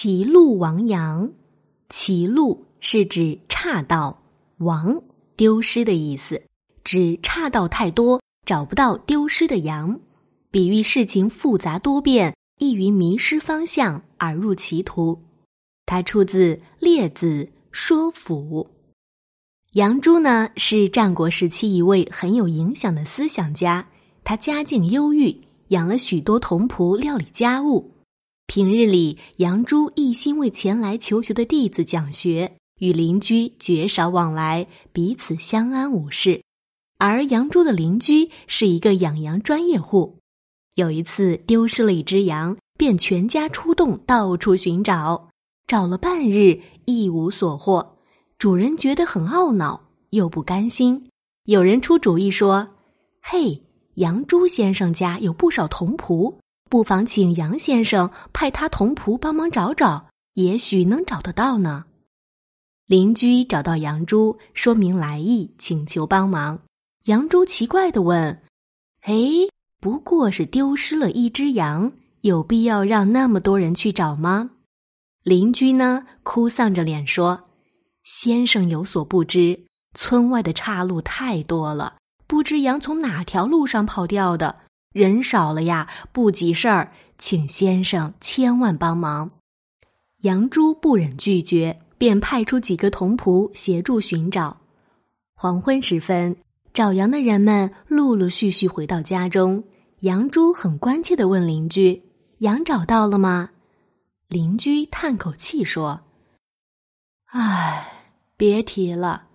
歧路亡羊，歧路是指岔道，亡丢失的意思，指岔道太多，找不到丢失的羊，比喻事情复杂多变，易于迷失方向，而入歧途。它出自《列子·说府》。杨朱呢，是战国时期一位很有影响的思想家，他家境优裕，养了许多童仆料理家务。平日里，杨朱一心为前来求学的弟子讲学，与邻居绝少往来，彼此相安无事。而杨朱的邻居是一个养羊专业户，有一次丢失了一只羊，便全家出动，到处寻找，找了半日一无所获。主人觉得很懊恼，又不甘心。有人出主意说：“嘿，杨朱先生家有不少童仆。”不妨请杨先生派他童仆帮忙找找，也许能找得到呢。邻居找到杨朱，说明来意，请求帮忙。杨朱奇怪的问：“哎，不过是丢失了一只羊，有必要让那么多人去找吗？”邻居呢，哭丧着脸说：“先生有所不知，村外的岔路太多了，不知羊从哪条路上跑掉的。”人少了呀，不急事儿，请先生千万帮忙。杨朱不忍拒绝，便派出几个童仆协助寻找。黄昏时分，找羊的人们陆陆续续回到家中。杨朱很关切的问邻居：“羊找到了吗？”邻居叹口气说：“唉，别提了，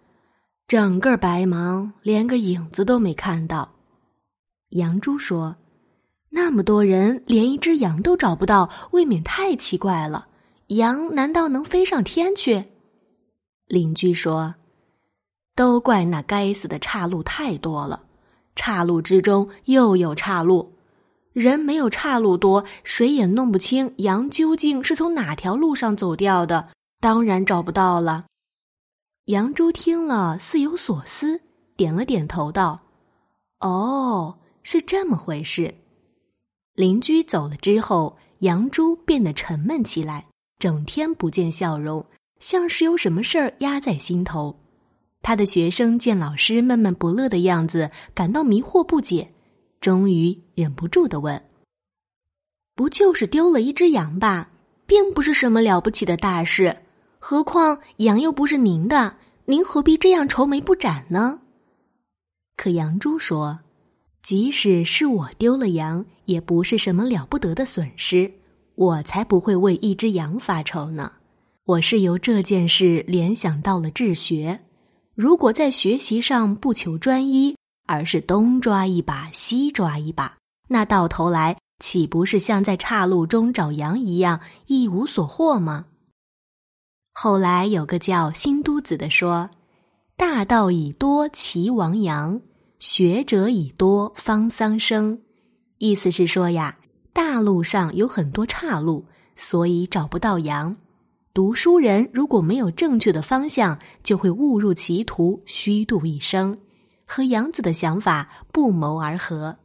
整个白忙，连个影子都没看到。”杨朱说：“那么多人，连一只羊都找不到，未免太奇怪了。羊难道能飞上天去？”邻居说：“都怪那该死的岔路太多了，岔路之中又有岔路，人没有岔路多，谁也弄不清羊究竟是从哪条路上走掉的，当然找不到了。”杨朱听了，似有所思，点了点头，道：“哦。”是这么回事。邻居走了之后，杨朱变得沉闷起来，整天不见笑容，像是有什么事儿压在心头。他的学生见老师闷闷不乐的样子，感到迷惑不解，终于忍不住的问：“不就是丢了一只羊吧？并不是什么了不起的大事。何况羊又不是您的，您何必这样愁眉不展呢？”可杨朱说。即使是我丢了羊，也不是什么了不得的损失，我才不会为一只羊发愁呢。我是由这件事联想到了治学。如果在学习上不求专一，而是东抓一把西抓一把，那到头来岂不是像在岔路中找羊一样一无所获吗？后来有个叫新都子的说：“大道以多其亡羊。”学者已多方桑生，意思是说呀，大路上有很多岔路，所以找不到羊。读书人如果没有正确的方向，就会误入歧途，虚度一生，和杨子的想法不谋而合。